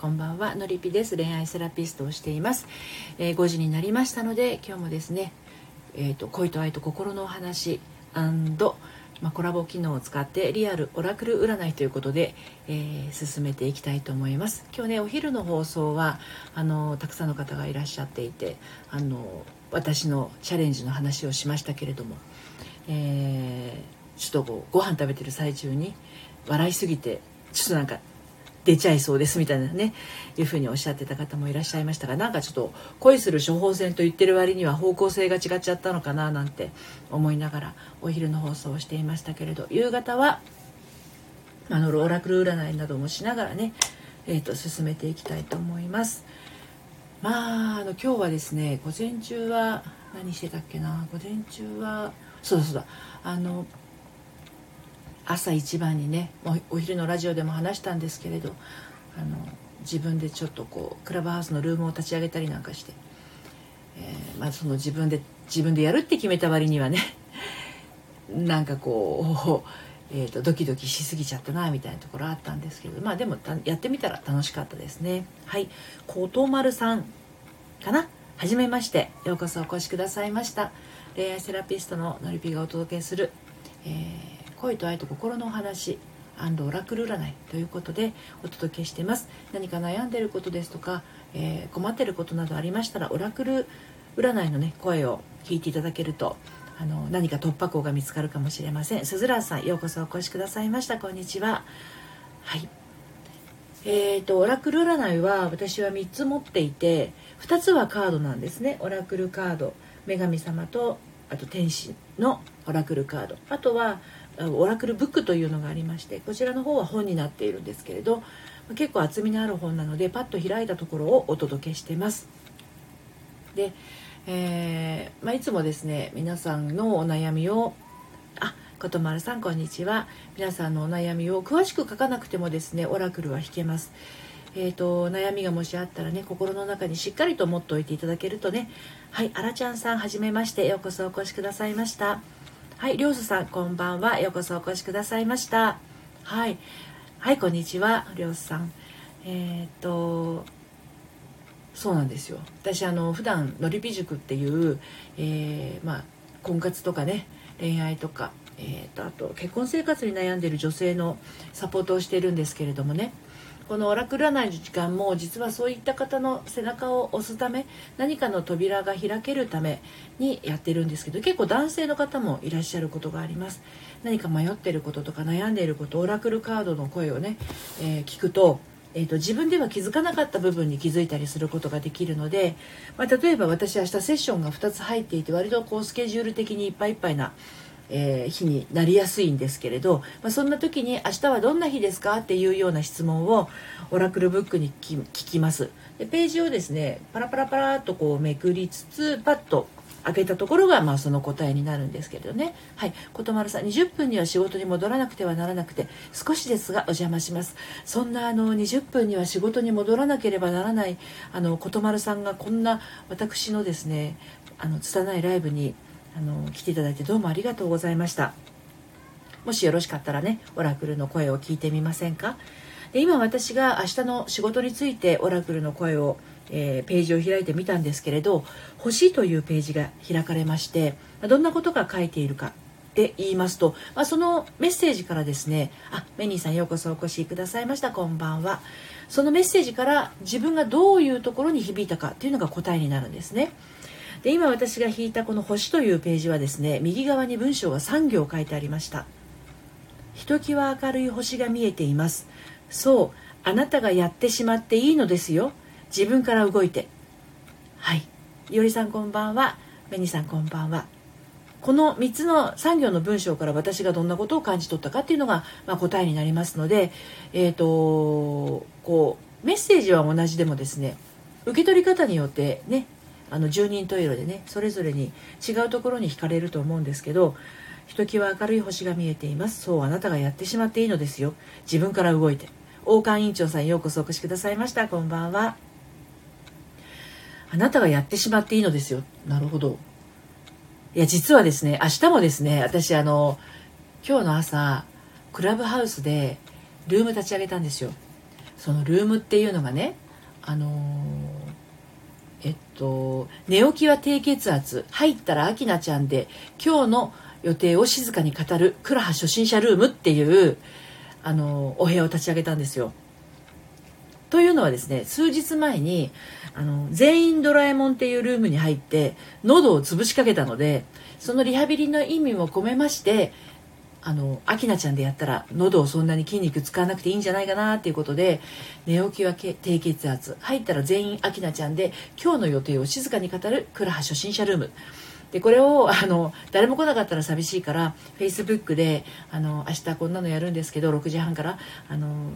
こんばんは。のりぴです。恋愛セラピストをしています、えー、5時になりましたので今日もですねえーと、恋と愛と心のお話まあ、コラボ機能を使ってリアルオラクル占いということで、えー、進めていきたいと思います。今日ねお昼の放送はあのたくさんの方がいらっしゃっていてあの私のチャレンジの話をしましたけれども、えー、ちょっとご飯食べてる最中に笑いすぎてちょっとなんか出ちゃいそうですみたいなねいうふうにおっしゃってた方もいらっしゃいましたがなんかちょっと恋する処方箋と言ってる割には方向性が違っちゃったのかななんて思いながらお昼の放送をしていましたけれど夕方はあのオラクル占いなどもしながらね、えーと、進めていきたいと思います。まああの今日はですね午前中は何してたっけな午前中はそうだそうだあの朝一番にねお昼のラジオでも話したんですけれどあの自分でちょっとこうクラブハウスのルームを立ち上げたりなんかして、えー、まあ、その自分で自分でやるって決めた割にはね なんかこう、えーと、ドキドキしすぎちゃったなみたいなところあったんですけどまあでもやってみたら楽しかったですね。はい。こと丸さんかな？はじめまして。ようこそお越しくださいました。恋愛セラピストののりぴがお届けする、えー恋と愛と心のお話オラクル占いということでお届けしてます。何か悩んでることですとか、えー、困ってることなどありましたらオラクル占いのね声を聞いていただけるとあの何か突破口が見つかるかもしれません。鈴蘭さんようこそお越しくださいました。こんにちは。はい。えーと、オラクル占いは私は3つ持っていて2つはカードなんですね。オラクルカード女神様とあと天使のオラクルカード。あとはオラクルブックというのがありましてこちらの方は本になっているんですけれど結構厚みのある本なのでパッと開いたところをお届けしてます。で、えー、まあ、いつもですね皆さんのお悩みをあことまるさんこんにちは。皆さんのお悩みを詳しく書かなくてもですねオラクルは引けます。えーと、悩みがもしあったらね心の中にしっかりと持っておいていただけるとねはいあらちゃんさんはじめまして。ようこそお越しくださいました。はい、りょうすさん、こんばんは。ようこそお越しくださいました。はい。はい、こんにちは。りょうすさん。えー、っと、そうなんですよ。私、あの、普段、のりぴ塾っていう、えー、まあ、婚活とかね、恋愛とか、えー、っと、あと、結婚生活に悩んでいる女性のサポートをしてるんですけれどもね、このオラクル占いの時間も実はそういった方の背中を押すため何かの扉が開けるためにやってるんですけど結構男性の方もいらっしゃることがあります。何か迷ってることとか悩んでいることオラクルカードの声をね、えー、聞くとえーと、自分では気づかなかった部分に気づいたりすることができるので、まあ、例えば私明日セッションが2つ入っていて割とこうスケジュール的にいっぱいいっぱいなえー、日になりやすいんですけれど、まあ、そんな時に「明日はどんな日ですか?」っていうような質問をオラクルブックに聞きます。でページをですねパラパラパラっとこうめくりつつパッと開けたところがまあその答えになるんですけれどね。はい。ことまるさん20分には仕事に戻らなくてはならなくて少しですがお邪魔します。そんなあの20分には仕事に戻らなければならないあのことまるさんがこんな私のですねあの拙いライブにあの来ていただいてどうもありがとうございました。もしよろしかったらねオラクルの声を聞いてみませんか？で今私が明日の仕事についてオラクルの声を、えー、ページを開いてみたんですけれど「星」というページが開かれましてどんなことが書いているかって言いますと、まあ、そのメッセージからですねあメニーさんようこそお越しくださいました。こんばんは。そのメッセージから自分がどういうところに響いたかっていうのが答えになるんですね。で今私が引いたこの「星」というページはですね右側に文章が3行書いてありました。ひときわ明るい星が見えています。そうあなたがやってしまっていいのですよ。自分から動いて。はい。いおりさんこんばんは。メニさんこんばんは。この3つの3行の文章から私がどんなことを感じ取ったかっていうのが、まあ、答えになりますので、えーとこうメッセージは同じでもですね受け取り方によってねあの十人十色でねそれぞれに違うところに惹かれると思うんですけどひときわ明るい星が見えています。そうあなたがやってしまっていいのですよ。自分から動いて。王冠委員長さんようこそお越しくださいました。こんばんは。あなたがやってしまっていいのですよ。なるほど。いや実はですね明日もですね私あの今日の朝クラブハウスでルーム立ち上げたんですよ。そのルームっていうのがねあのー、と寝起きは低血圧入ったら明菜ちゃんで今日の予定を静かに語る倉葉初心者ルームっていうあのお部屋を立ち上げたんですよ。というのはですね数日前にあの全員ドラえもんっていうルームに入って喉を潰しかけたのでそのリハビリの意味も込めましてあのアキナちゃんでやったら喉をそんなに筋肉使わなくていいんじゃないかなっていうことで寝起きは低血圧。入ったら全員アキナちゃんで今日の予定を静かに語る倉葉初心者ルーム。でこれをあの誰も来なかったら寂しいからフェイスブックであの明日こんなのやるんですけど6時半からあの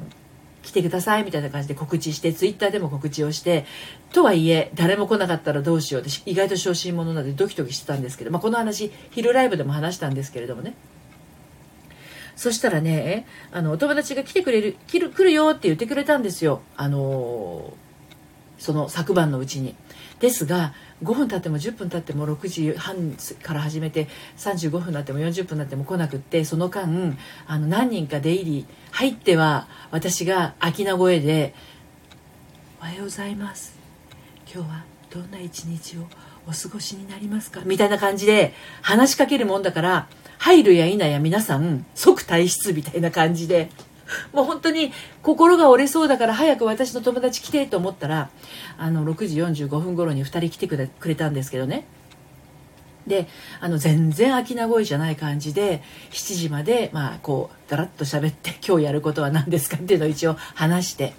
来てくださいみたいな感じで告知してツイッターでも告知をしてとはいえ誰も来なかったらどうしよう。って意外と小心者なのでドキドキしてたんですけど、まあ、この話昼ライブでも話したんですけれどもね。そしたらねあのお友達が来てくれる来る来るよって言ってくれたんですよあのその昨晩のうちに。ですが5分経っても10分経っても6時半から始めて35分になっても40分になっても来なくってその間あの何人か出入り入っては私が秋名声で「おはようございます今日はどんな一日をお過ごしになりますか?」みたいな感じで話しかけるもんだから入るや否や皆さん即退出みたいな感じで。もう本当に心が折れそうだから早く私の友達来てと思ったらあの6時45分頃に2人来てくれくれたんですけどねであの全然飽きな声じゃない感じで7時までまあこうだらっと喋って今日やることは何ですかっていうのを一応話して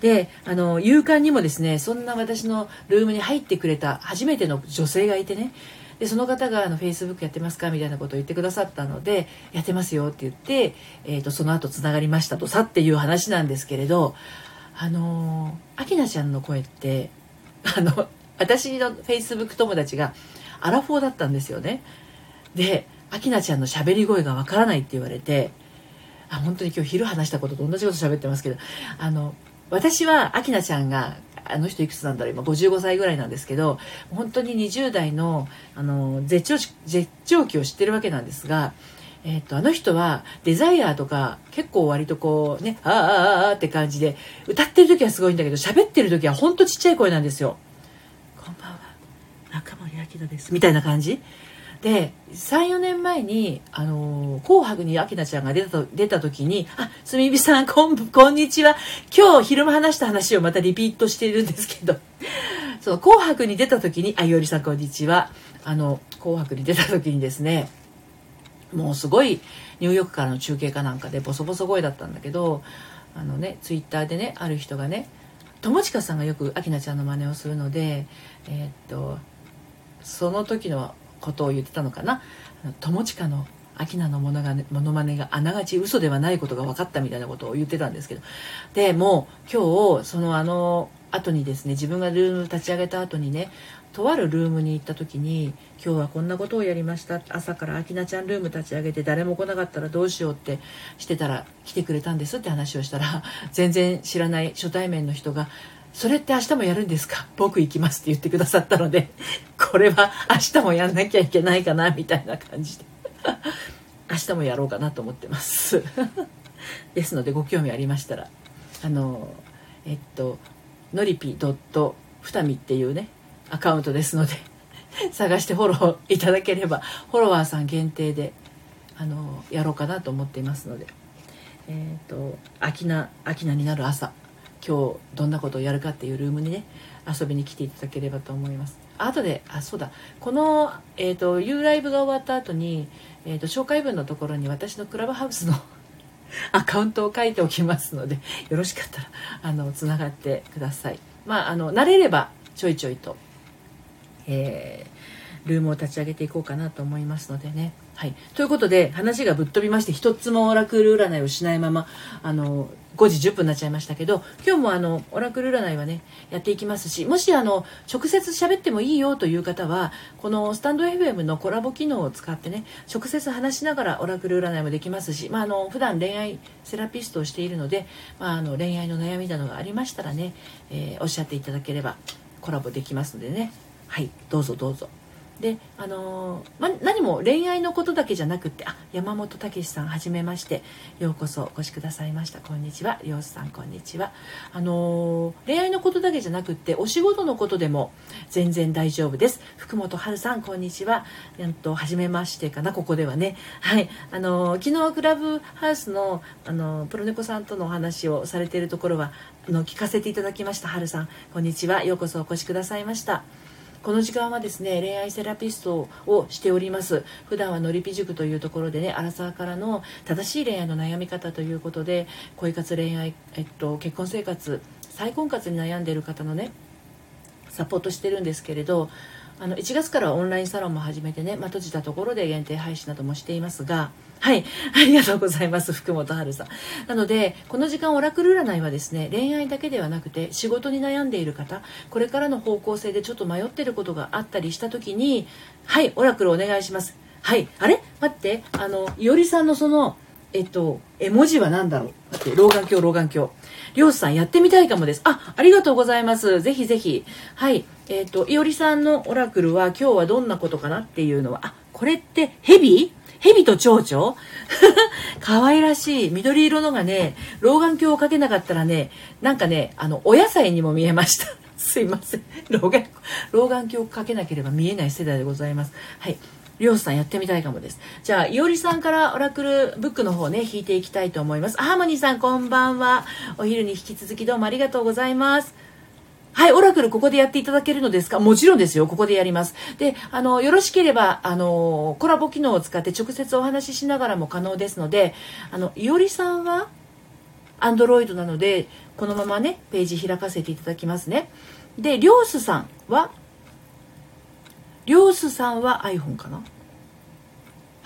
であの勇敢にもですねそんな私のルームに入ってくれた初めての女性がいてねでその方があのフェイスブックやってますかみたいなことを言ってくださったのでやってますよって言って、えーと、その後つながりましたとさっていう話なんですけれどあのー、きなちゃんの声ってあの私のフェイスブック友達がアラフォーだったんですよね。できなちゃんの喋り声がわからないって言われてあ本当に今日昼話したことと同じこと喋ってますけどあの私はきなちゃんがあの人いくつなんだろう今55歳ぐらいなんですけど本当に20代のあの絶頂絶頂期を知ってるわけなんですが。えーと、あの人はデザイアとか結構割とこうねああああって感じで歌ってる時はすごいんだけど喋ってる時はほんとちっちゃい声なんですよ。こんばんは中森明菜ですみたいな感じで34年前に「あの、紅白」に明菜ちゃんが出た出た時に「あすみびさんこんこんにちは。今日昼間話した話をまたリピートしているんですけど。その紅白」に出た時に「あいおりさんこんにちは」あの「紅白」に出た時にですねもうすごいニューヨークからの中継かなんかでボソボソ声だったんだけどあのねツイッターでねある人がね友近さんがよく明菜ちゃんの真似をするのでえー、っとその時のことを言ってたのかな。友近の明菜のものがモノマネがあながち嘘ではないことが分かったみたいなことを言ってたんですけど。でも今日そのあの後にですね自分がルーム立ち上げた後にねとあるルームに行った時に今日はこんなことをやりました。朝から明菜ちゃんルーム立ち上げて誰も来なかったらどうしようってしてたら来てくれたんですって話をしたら全然知らない初対面の人がそれって明日もやるんですか？僕行きますって言ってくださったので これは明日もやんなきゃいけないかなみたいな感じで。明日もやろうかなと思ってます。ですのでご興味ありましたらあのえっとのりぴドットふたみっていうねアカウントですので探してフォローいただければフォロワーさん限定であのやろうかなと思っていますのでえっ、と秋菜秋菜になる朝。今日どんなことをやるかっていうルームにね遊びに来ていただければと思います。後であそうだ。この、えーと、U ライブが終わった後に、えーと、紹介文のところに私のクラブハウスの アカウントを書いておきますのでよろしかったらあのつながってください。まああの慣れればちょいちょいと、えー、ルームを立ち上げていこうかなと思いますのでね。はい。ということで話がぶっ飛びまして一つもオラクル占いをしないままあの5時10分になっちゃいましたけど今日もあのオラクル占いはねやっていきますしもしあの直接喋ってもいいよという方はこのスタンド FM のコラボ機能を使ってね直接話しながらオラクル占いもできますし、まあ、あの普段恋愛セラピストをしているので、まあ、あの恋愛の悩みなどがありましたらね、えー、おっしゃっていただければコラボできますのでね。はい。どうぞどうぞ。であのー、ま、何も恋愛のことだけじゃなくってあ山本武さんはじめましてようこそお越しくださいました。こんにちは。漁師さんこんにちは。あのー、恋愛のことだけじゃなくってお仕事のことでも全然大丈夫です。福本春さんこんにちは。やんと初めましてかな。ここではね。はい。あのー、昨日クラブハウスのあのプロネコさんとのお話をされているところはあの聞かせていただきました。春さんこんにちは。ようこそお越しくださいました。この時間はですね恋愛セラピストをしております。普段はのりぴ塾というところでねアラサーからの正しい恋愛の悩み方ということで恋活恋愛、えっと、結婚生活再婚活に悩んでいる方のねサポートしてるんですけれどあの1月からオンラインサロンも始めてね、まあ、閉じたところで限定配信などもしていますがはい。ありがとうございます。福本春さん。なので、この時間オラクル占いはですね、恋愛だけではなくて、仕事に悩んでいる方、これからの方向性でちょっと迷ってることがあったりした時に、はい、オラクルお願いします。はい。あれ？待って、あの、いおりさんのその、えっと、絵文字は何だろう？待って、老眼鏡、老眼鏡。りょうさんやってみたいかもです。あ、ありがとうございます。ぜひぜひ。はい。えっと、いおりさんのオラクルは今日はどんなことかなっていうのは、あ、これってヘビ？蛇と蝶々？可愛らしい。緑色のがね、老眼鏡をかけなかったらね、なんかね、あの、お野菜にも見えました。すいません。老眼、老眼鏡をかけなければ見えない世代でございます。はい。りょうさんやってみたいかもです。じゃあ、いおりさんからオラクルブックの方ね、引いていきたいと思います。ハーモニーさんこんばんは。お昼に引き続きどうもありがとうございます。はい、オラクルここでやっていただけるのですか？もちろんですよ。ここでやります。で、あの、よろしければ、あの、コラボ機能を使って直接お話ししながらも可能ですので、あの、いおりさんは、アンドロイドなので、このままね、ページ開かせていただきますね。で、りょうすさんは、りょうすさんは iPhone かな？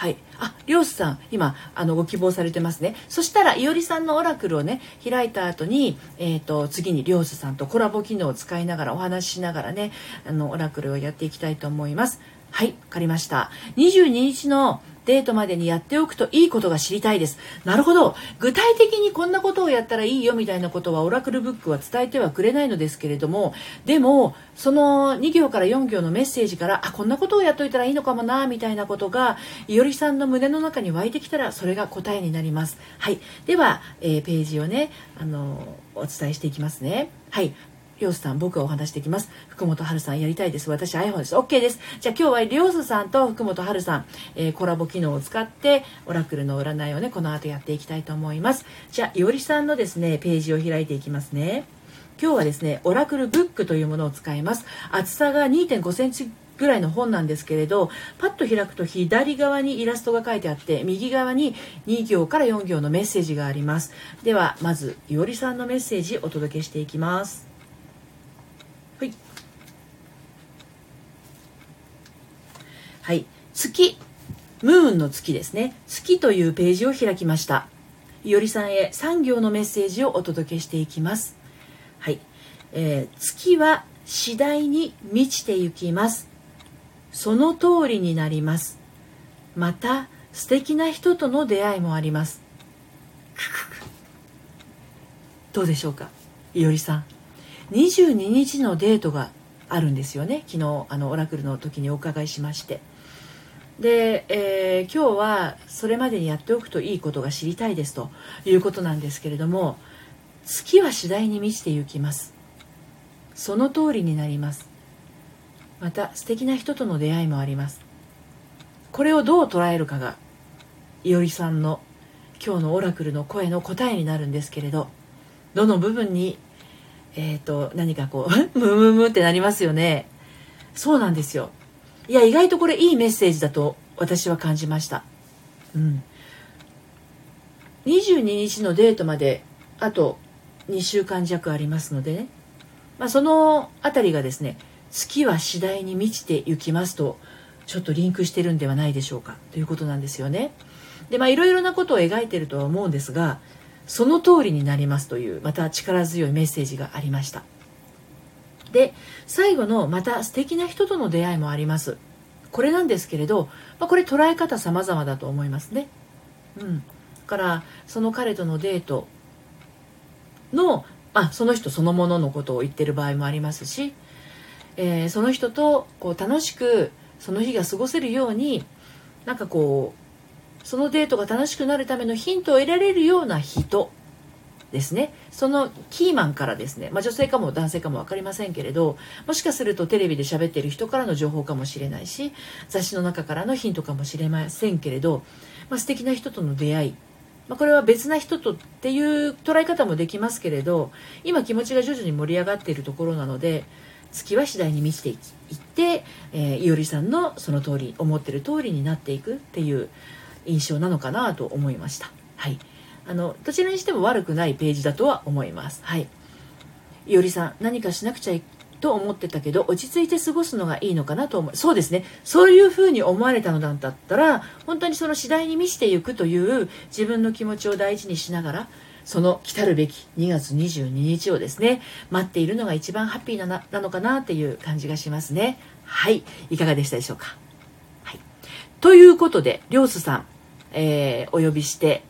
はい。あ、りょうさん、今、あの、ご希望されてますね。そしたら、いおりさんのオラクルをね、開いた後に、えっ、ー、と、次にりょうすさんとコラボ機能を使いながら、お話ししながらね、あの、オラクルをやっていきたいと思います。はい、わかりました。22日のデートまでにやっておくといいことが知りたいです。なるほど。具体的にこんなことをやったらいいよみたいなことはオラクルブックは伝えてはくれないのですけれども、でも、その2行から4行のメッセージから、あ、こんなことをやっといたらいいのかもな、みたいなことが、いおりさんの胸の中に湧いてきたら、それが答えになります。はい。では、えー、ページをね、あの、お伝えしていきますね。はい。りょうさん、僕はお話しできます。福本春さんやりたいです。私 iPhone です。OK です。じゃあ今日はりょうさんと福本春さん、えー、コラボ機能を使って、オラクルの占いをね、この後やっていきたいと思います。じゃあ、いおりさんのですね、ページを開いていきますね。今日はですね、オラクルブックというものを使います。厚さが2.5センチぐらいの本なんですけれどパッと開くと左側にイラストが書いてあって右側に2行から4行のメッセージがありますではまずいおりさんのメッセージお届けしていきますはいはい。月。ムーンの月ですね。月というページを開きました。いおりさんへ3行のメッセージをお届けしていきます。はい、えー、月は次第に満ちてゆきます。その通りになります。また素敵な人との出会いもあります。どうでしょうか？いおりさん。22日のデートがあるんですよね。昨日あのオラクルの時にお伺いしまして。で、えー、今日はそれまでにやっておくといいことが知りたいですということなんですけれども月は次第に満ちてゆきますその通りになりますまた素敵な人との出会いもありますこれをどう捉えるかがいおりさんの今日のオラクルの声の答えになるんですけれどどの部分にえっ、ー、と、何かこう、ムムムってなりますよね。そうなんですよ。いや、意外とこれいいメッセージだと私は感じました。うん。22日のデートまであと2週間弱ありますのでね。まあ、そのあたりがですね、月は次第に満ちていきますと、ちょっとリンクしてるんではないでしょうかということなんですよね。で、まあいろいろなことを描いてるとは思うんですが、その通りになりますというまた力強いメッセージがありましたで最後のまた素敵な人との出会いもあります。これなんですけれど、まあ、これ捉え方様々だと思いますね。うん。からその彼とのデートのあその人そのもののことを言ってる場合もありますし、えー、その人とこう楽しくその日が過ごせるようになんかこうそのデートが楽しくなるためのヒントを得られるような人。ですね。そのキーマンからですね、まあ、女性かも男性かも分かりませんけれどもしかするとテレビで喋ってる人からの情報かもしれないし雑誌の中からのヒントかもしれませんけれど、まあ、素敵な人との出会い。まあ、これは別な人とっていう捉え方もできますけれど今気持ちが徐々に盛り上がっているところなので月は次第に満ちていって、えー、いおりさんのその通り思ってる通りになっていくっていう印象なのかなと思いました。はい。あのどちらにしても悪くないページだとは思います。はい。いおりさん、何かしなくちゃいと思ってたけど、落ち着いて過ごすのがいいのかなと思う。そうですね。そういうふうに思われたのだったら、本当にその次第に満ちていくという自分の気持ちを大事にしながら、その来たるべき2月22日をですね、待っているのが一番ハッピーななのかなっていう感じがしますね。はい。いかがでしたでしょうか？はい。ということで、りょうすさん、えー、お呼びして、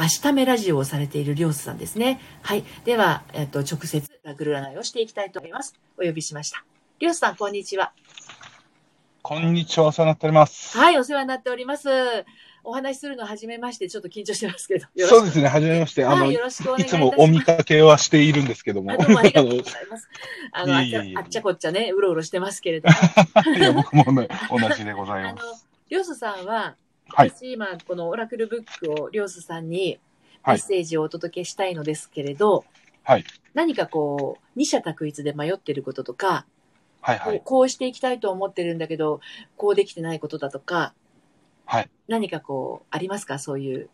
明日目ラジオをされているりょうすさんですね。はい。では、えっと、直接、ラクル占いをしていきたいと思います。お呼びしました。りょうすさん、こんにちは。こんにちは。お世話になっております。はい、お世話になっております。お話しするのはじめまして、ちょっと緊張してますけど。そうですね、はじめまして。あの、はい、よろしくお願いいつもお見かけはしているんですけども。どうもありがとうございます。あの、あっちゃこっちゃね、うろうろしてますけれども。いや、僕も、ね、同じでございます。あの、りょうすさんは、はい、私今、このオラクルブックをりょうすさんにメッセージをお届けしたいのですけれど、はい、何かこう、二者択一で迷ってることとか、はいはい、こうしていきたいと思ってるんだけど、こうできてないことだとか、はい、何かこう、ありますか？そういう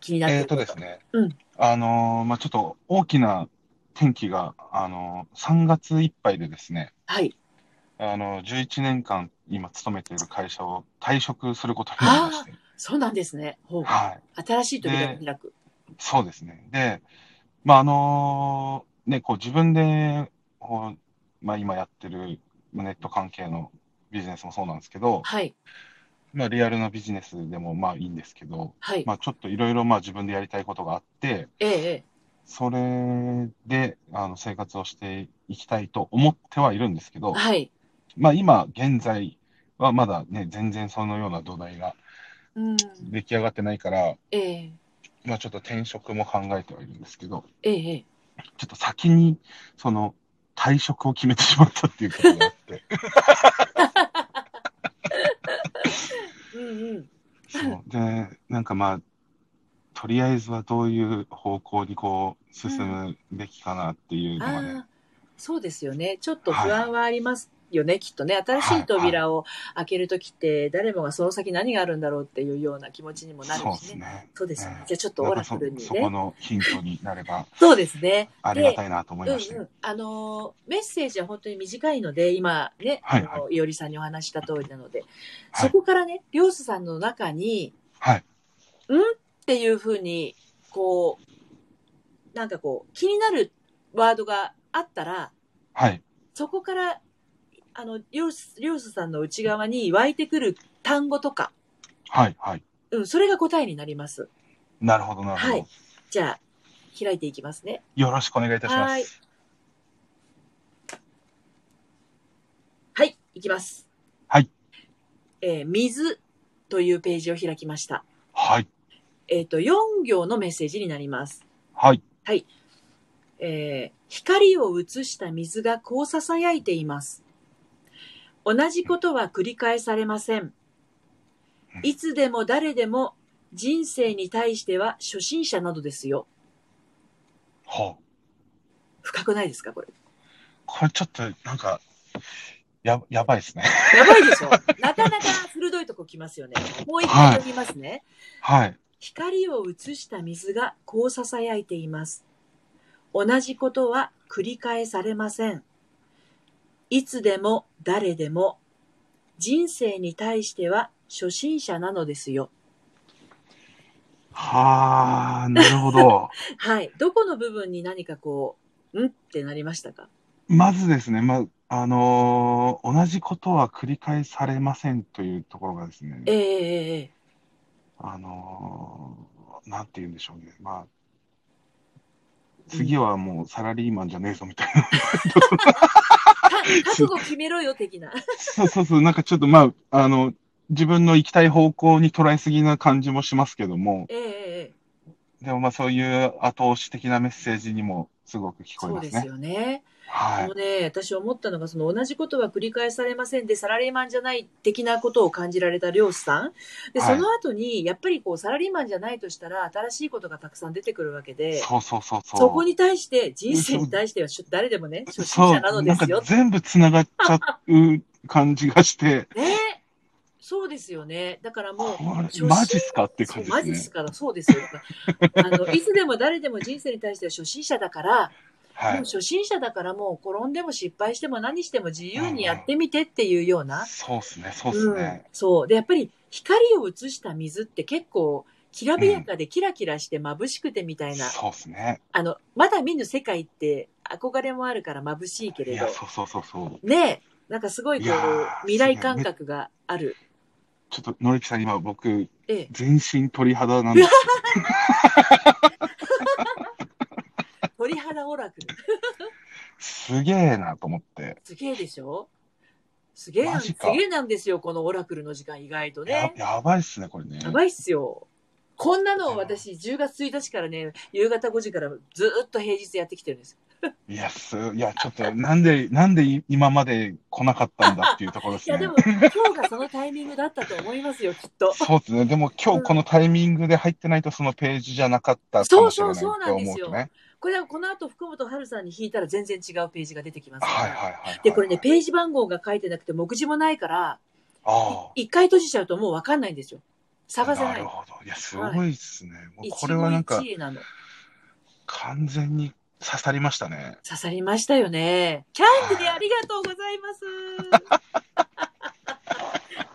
気になってること。えっ、とですね、うん、あのー、まあちょっと大きな転機が、あのー、3月いっぱいでですね、はい。あの、11年間今勤めている会社を退職することになりまして。そうなんですね。はい。新しい扉を開く。そうですね。で、まあ、あのー、ね、こう自分で、こうまあ、今やってるネット関係のビジネスもそうなんですけど、はい。まあ、リアルなビジネスでもまあいいんですけど、はい。まあ、ちょっといろいろまあ自分でやりたいことがあって、ええ。それであの生活をしていきたいと思ってはいるんですけど、はい。まあ今現在はまだね、全然そのような土台が出来上がってないから、ええ。まあちょっと転職も考えてはいるんですけど、ええ。ちょっと先に、その、退職を決めてしまったっていうことがあって。うんうん。そう。で、なんかまあ、とりあえずはどういう方向にこう、進むべきかなっていうのがね。うん、そうですよね。ちょっと不安はありますよね、きっとね。新しい扉を開けるときって、誰もがその先何があるんだろうっていうような気持ちにもなるしね。そうですね。そうですね。じゃあちょっとオラクルにね。そこのヒントになれば。そうですね。ありがたいなと思いました。うんうん、あの、メッセージは本当に短いので、今ね、はいはい、あのいおりさんにお話した通りなので、はい、そこからね、りょうすさんの中に、はい。んっていうふうに、こう、なんかこう、気になるワードがあったら、はい。そこからあの、りょうす、りょうすさんの内側に湧いてくる単語とか。はい、はい。うん、それが答えになります。なるほど、なるほど。はい。じゃあ、開いていきますね。よろしくお願いいたします。はい。はい、いきます。はい。えー、水というページを開きました。はい。えっ、ー、と、4行のメッセージになります。はい。はい。えー、光を映した水がこう囁いています。同じことは繰り返されません。いつでも誰でも人生に対しては初心者などですよ。はあ、深くないですかこれ。これちょっとなんか、や、やばいですね。やばいでしょ なかなか鋭いとこ来ますよね。もう一回読みますね。はい。はい、光を映した水がこう囁いています。同じことは繰り返されません。いつでも誰でも人生に対しては初心者なのですよ。はあ、なるほど。はい。どこの部分に何かこう、んってなりましたか？まずですね、まあ、あのー、同じことは繰り返されませんというところがですね、えええあのー、なんて言うんでしょうね。まあ、次はもうサラリーマンじゃねえぞみたいな。覚悟決めろよ、的な。そうそうそう、なんかちょっとまあ、あの、自分の行きたい方向に捉えすぎな感じもしますけども、ええええでもまあそういう後押し的なメッセージにもすごく聞こえそうですますね。よね。はい。ね、私思ったのが、その同じことは繰り返されませんで、サラリーマンじゃない的なことを感じられた漁師さん。で、はいその後に、やっぱりこう、サラリーマンじゃないとしたら、新しいことがたくさん出てくるわけで、そうそうそうそう。そこに対して、人生に対しては、誰でもね、初心者なのですよ。全部つながっちゃう感じがして、ねそうですよね。だからもう、マジっすかって感じですね。マジっすから、そうですよ。あの、いつでも誰でも人生に対しては初心者だから、はい。初心者だからもう転んでも失敗しても何しても自由にやってみてっていうような。そうですね、そうですうんね。、そう。で、やっぱり光を映した水って結構、きらびやかでキラキラして眩しくてみたいな、そうですね。あの、まだ見ぬ世界って憧れもあるから眩しいけいや、れど、そうそうそうそう。ねえ、なんかすごいこう未来感覚がある。ちょっと、のりきさん、今僕、ええ。全身鳥肌なんです。鳥肌オラクル。すげえなと思って。すげえでしょ？すげえなん、すげえなんですよ、このオラクルの時間意外とやね。やばいっすね、これね。やばいっすよ。こんなのを私、10月1日からね、夕方5時からずーっと平日やってきてるんです。いや、す、いや、ちょっと、なんで、なんでい今まで来なかったんだっていうところでいや、すねで。も、今日がそのタイミングだったと思いますよ、きっと。そうですね。でも今日このタイミングで入ってないとそのページじゃなかったかもしれないとそうそうそうなんですよ思うとね。これはこの後、福本春さんに引いたら全然違うページが出てきますから。はいはいはいはい。で、これね、ページ番号が書いてなくて、目次もないから、あ一回閉じちゃうともうわかんないんですよ。あ。探せないなる。ほど。いや、すごいっすね。もうこれ一はなんか。完全に刺さりましたね。刺さりましたよね。キャンディーありがとうございます。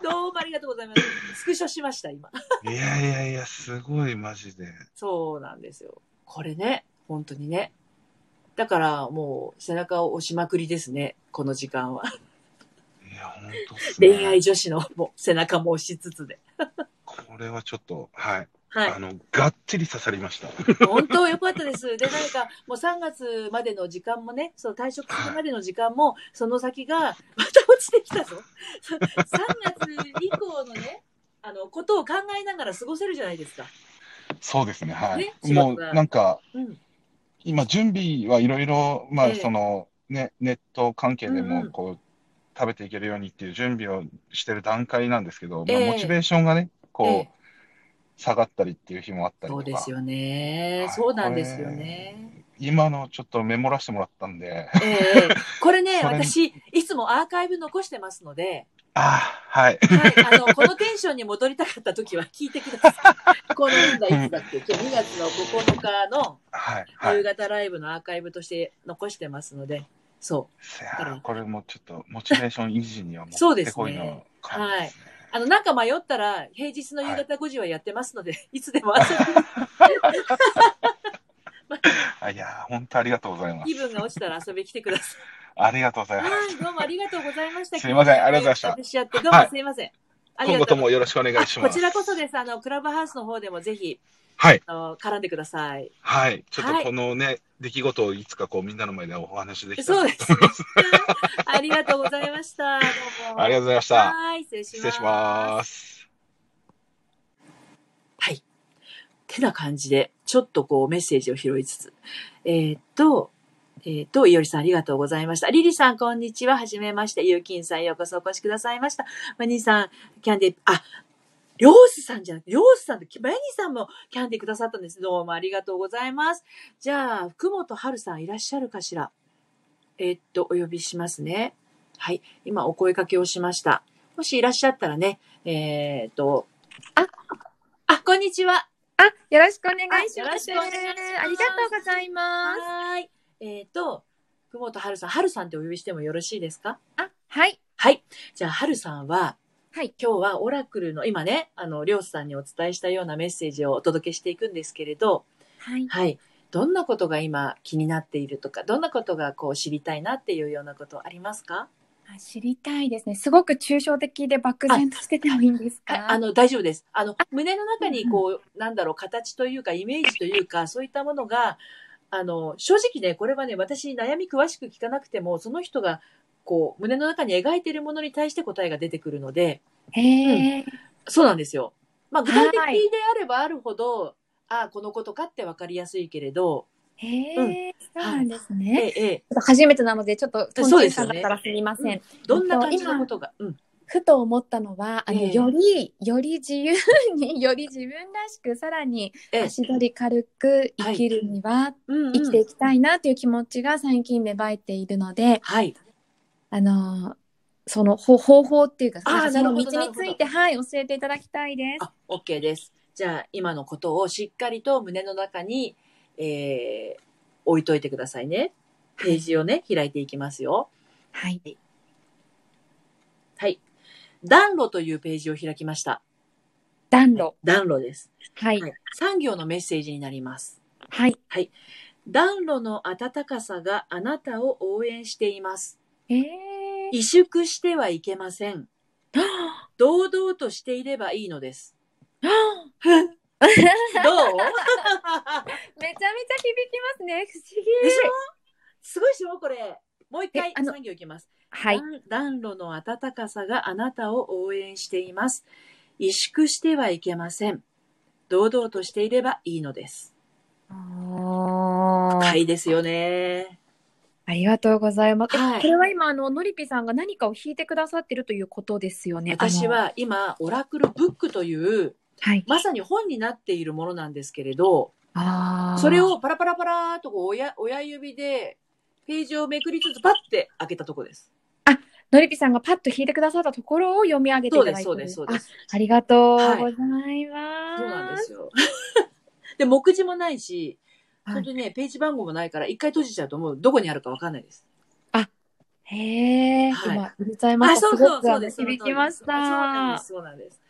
どうもありがとうございます。スクショしました、今。いやいやいや、すごいマジで。そうなんですよ。これね、本当にね。だからもう背中を押しまくりですね、この時間は。いや、本当ね。恋愛女子のもう背中も押しつつで。これはちょっと、はい。はいあ。の、がっちり刺さりました。本当良かったです。で、何か、もう3月までの時間もね、その退職するまでの時間も、その先が、また落ちてきたぞ。3月以降のね、あの、ことを考えながら過ごせるじゃないですか。そうですね、はい。ね仕もう、なんか、うん。今、準備はいろいろ、まあ、ええその、ね、ネット関係でうんうんも、こう、食べていけるようにっていう準備をしてる段階なんですけど、ええまあ、モチベーションがね、こう、ええ下がったりっていう日もあったりそうですよね。はいそうなんですよね。今のちょっとメモらせてもらったんで、ええこれね、私、いつもアーカイブ残してますので、ああ、はい。はい、あの、このテンションに戻りたかった時は聞いてください。このなんだ、いつだっけ？今日2月の9日のはい。はい。夕方ライブのアーカイブとして残してますので、そいやーこれもちょっと、モチベーション維持にはもそうですねってこいの感じですね。う。あの、なんか迷ったら、平日の夕方5時はやってますので、い、つでも遊び あいやー本当ありがとうございます気。分が落ちたら遊びに来てくださありがとうございい。ます。はい、どうもありがとうございました。すいませんありがとうございました私やって、どうもすいません。あり今後がともよろしくお願いします。あこちらこそです。あの、クラブハウスの方でもぜひ、はい。絡んでください。はい。ちょっとはいこのね、出来事をいつかこうみんなの前でお話できたそうらですね。ありがとうございました。どうも。ありがとうございました。失礼します。失礼します。はい。てな感じで、ちょっとこうメッセージを拾いつつ。えーっと、えーっと、いおりさんありがとうございました。リリさんこんにちは。はじめまして。ゆうきんさんようこそお越しくださいました。マニーさん、キャンディ、あ、りょうすさんじゃなくて、りょうすさんと、マニーさんもキャンディくださったんです。どうもありがとうございます。じゃあ、福本春さんいらっしゃるかしら？えーっと、お呼びしますね。はい。今お声掛けをしました。もしいらっしゃったらね、えーっと、あ、あ、こんにちは。あ、よろしくお願いしあよろます。しくお願いしますありがとうございます。はーい。えっ、と、久保田春さん、春さんってお呼びしてもよろしいですか？あ、はい。はい。じゃあ、春さんは、はい。今日はオラクルの、今ね、あの、りょうすさんにお伝えしたようなメッセージをお届けしていくんですけれど、はい。はい。どんなことが今気になっているとか、どんなことがこう知りたいなっていうようなことありますか？あ知りたいですね。すごく抽象的で漠然としててもいいんですか？はい、あの、大丈夫です。あの、胸の中にこう、なんだろう、形というか、イメージというか、そういったものが、あの、正直ね、これはね、私、悩み詳しく聞かなくても、その人が、こう、胸の中に描いているものに対して答えが出てくるので、へえ。そうなんですよ。まあ、具体的はいであればあるほど、ああ、このことかって分かりやすいけれど、へえ、そうなんですね。ええ、初めてなので、ちょっと、トンチンさんだったらすみません。どんな感じのことが、うん、ふと思ったのは、あの、ええ。より、より自由に、より自分らしく、さらにええ、足取り軽く生きるには、うんうん。生きていきたいなという気持ちが最近芽生えているので、はい。あの、その方方法っていうか、あその道について、はい、教えていただきたいです。あ、OK です。じゃあ、今のことをしっかりと胸の中に、えー、置いといてくださいね。ページをね、開いていきますよ。はい。はい。暖炉というページを開きました。暖炉。暖炉です。はい。はい。産業のメッセージになります。はい。暖炉の暖かさがあなたを応援しています。えー。萎縮してはいけません。堂々としていればいいのです。どう？めちゃめちゃ響きますね。不思議。でしょ？すごいでしょ？これ。もう一回えあの産業いきます。はい。暖暖炉の暖かさがあなたを応援しています。萎縮してはいけません。堂々としていればいいのです。あ深いですよね。ありがとうございます。えはいこれは今、あの、のりぴさんが何かを弾いてくださってるということですよね。私は今、オラクルブックという、はい。まさに本になっているものなんですけれど、あーそれ、をパラパラパラーっとこう親親指でページをめくりつつパッて開けたとこです。のりぴさんがパッと弾いてくださったところを読み上げていそうです、ただいてるそうです、そうです。あありがとうござはいいます。そうなんですよ。で、目次もないし、はい本当にね、ページ番号もないから、一回閉じちゃうともうどこにあるかわかんないです。へえ、はい今、入れちゃいました。そうそうそうです。響きましそうなんでたす、。そうなんです。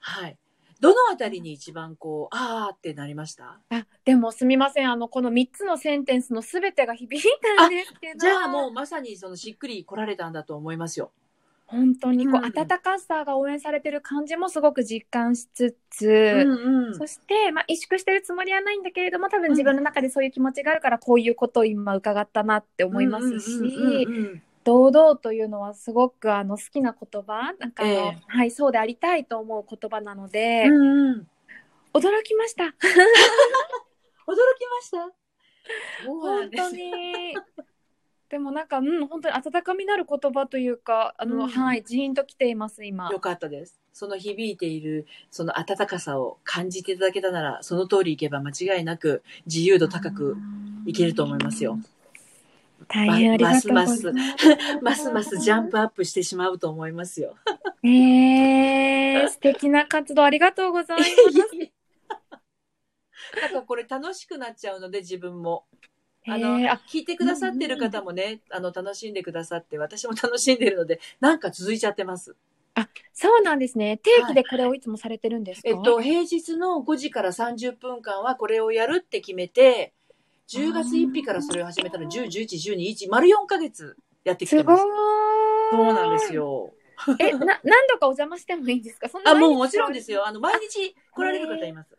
はい。どのあたりに一番こう、あーってなりました？あ、でもすみません。あの、この3つのセンテンスのすべてが響いたんですけど。じゃあもうまさにそのしっくり来られたんだと思いますよ。本当にこう、うん温かさが応援されてる感じもすごく実感しつつ、うんうんそして、まあ、萎縮してるつもりはないんだけれども、多分自分の中でそういう気持ちがあるから、こういうことを今伺ったなって思いますし、堂々というのはすごくあの好きな言葉、なんかええはい、そうでありたいと思う言葉なので、うんうん驚きました。驚きました？本当に。でもなんか、うん、本当に温かみのある言葉というか、あの、うんはい、ジーンと来ています、今。よかったです。その響いている、その温かさを感じていただけたなら、その通りいけば間違いなく自由度高くいけると思いますよ。大変ありがとうございます。ますますジャンプアップしてしまうと思いますよ。えー、素敵な活動ありがとうございます。なんかこれ楽しくなっちゃうので自分も。あえの、ーあ聞いてくださってる方もね、あの、楽しんでくださって、私も楽しんでるので、なんか続いちゃってます。そうなんですね。定期でこれをいつもされてるんですか、えっと、平日の5時から30分間はこれをやるって決めて、10月1日からそれを始めたら10、11、12、1、丸4ヶ月やってきてすごーいます。。そうなんです。よ。え、な、何度かお邪魔してもいいんですか？そんなあ、もうもちろんですよ。あの、毎日来られる方います。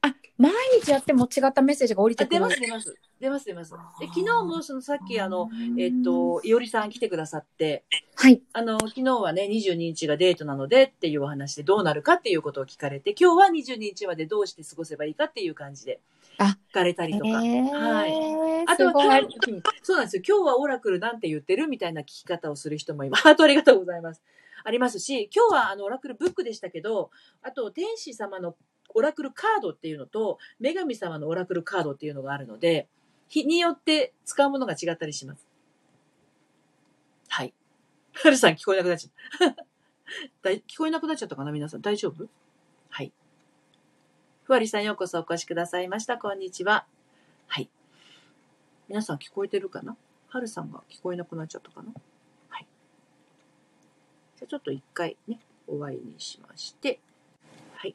あ、毎日やっても違ったメッセージが降りてくる。あ出ます、出ます。出ます、出ます。で、昨日もそのさっきあの、えっ、と、いおりさん来てくださって、はい。あの、昨日はね、22日がデートなのでっていうお話でどうなるかっていうことを聞かれて、今日は22日までどうして過ごせばいいかっていう感じであ聞かれたりとか。はいいあとはそうなんですよ。今日はオラクルなんて言ってるみたいな聞き方をする人も今、ハートありがとうございます。ありますし、今日はあのオラクルブックでしたけど、あと天使様のオラクルカードっていうのと、女神様のオラクルカードっていうのがあるので、日によって使うものが違ったりします。はい。はるさん聞こえなくなっちゃった。聞こえなくなっちゃったかな皆さん。大丈夫？はい。ふわりさんようこそお越しくださいました。こんにちは。はい。皆さん聞こえてるかな？はるさんが聞こえなくなっちゃったかな？はい。じゃあちょっと一回ね、終わりにしまして。はい。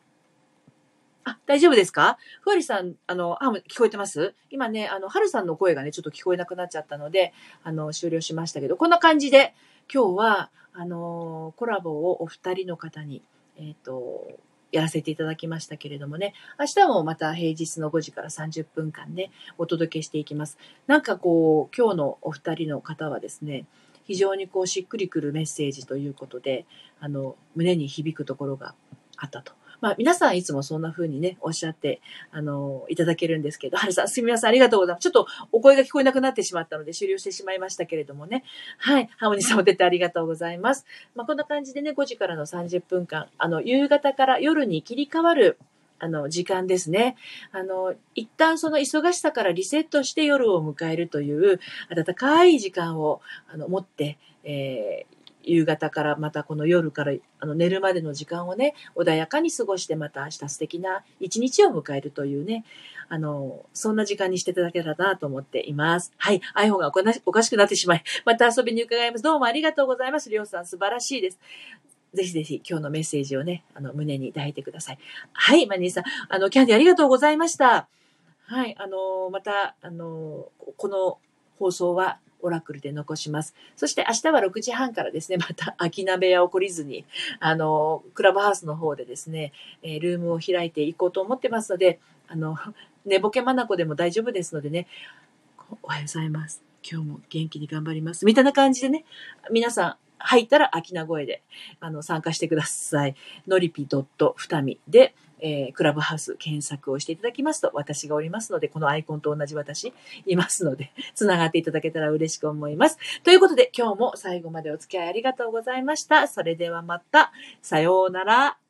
あ、大丈夫ですか？ふわりさん、あの、あ、聞こえてます？今ね、あの、はるさんの声がね、ちょっと聞こえなくなっちゃったので、あの、終了しましたけど、こんな感じで、今日は、あの、コラボをお二人の方に、えっ、と、やらせていただきましたけれどもね、明日もまた平日の5時から30分間ね、お届けしていきます。なんかこう、今日のお二人の方はですね、非常にこうしっくりくるメッセージということで、あの、胸に響くところがあったと。まあ、皆さんいつもそんな風にね、おっしゃって、あの、いただけるんですけど、はるさん、すみません、ありがとうございます。ちょっとお声が聞こえなくなってしまったので終了してしまいましたけれどもね。はい、ハーモニーさんも出てありがとうございます。まあ、こんな感じでね、5時からの30分間、あの、夕方から夜に切り替わる、あの、時間ですね。あの、一旦その忙しさからリセットして夜を迎えるという、温かい時間を、あの、持って、えー、夕方からまたこの夜からあの寝るまでの時間をね、穏やかに過ごしてまた明日素敵な一日を迎えるというね、あの、そんな時間にしていただけたらなと思っています。はい。iPhone がおかしくなってしまい、また遊びに伺います。どうもありがとうございます。りょうさん素晴らしいです。ぜひぜひ今日のメッセージをね、あの、胸に抱いてください。はい、マニーさん、あの、キャンディありがとうございました。はい、あの、また、あの、この放送はオラクルで残します。そして明日は6時半からですね、また空き鍋や起こりずに、あの、クラブハウスの方でですね、え、ルームを開いていこうと思ってますので、あの、寝ぼけまなこでも大丈夫ですのでね、おはようございます。今日も元気に頑張ります。みたいな感じでね、皆さん入ったら秋名声で、あの、参加してください。のりぴふたみで、えー、クラブハウス検索をしていただきますと、私がおりますので、このアイコンと同じ私いますので、つながっていただけたら嬉しく思います。ということで、今日も最後までお付き合いありがとうございました。それではまた、さようなら。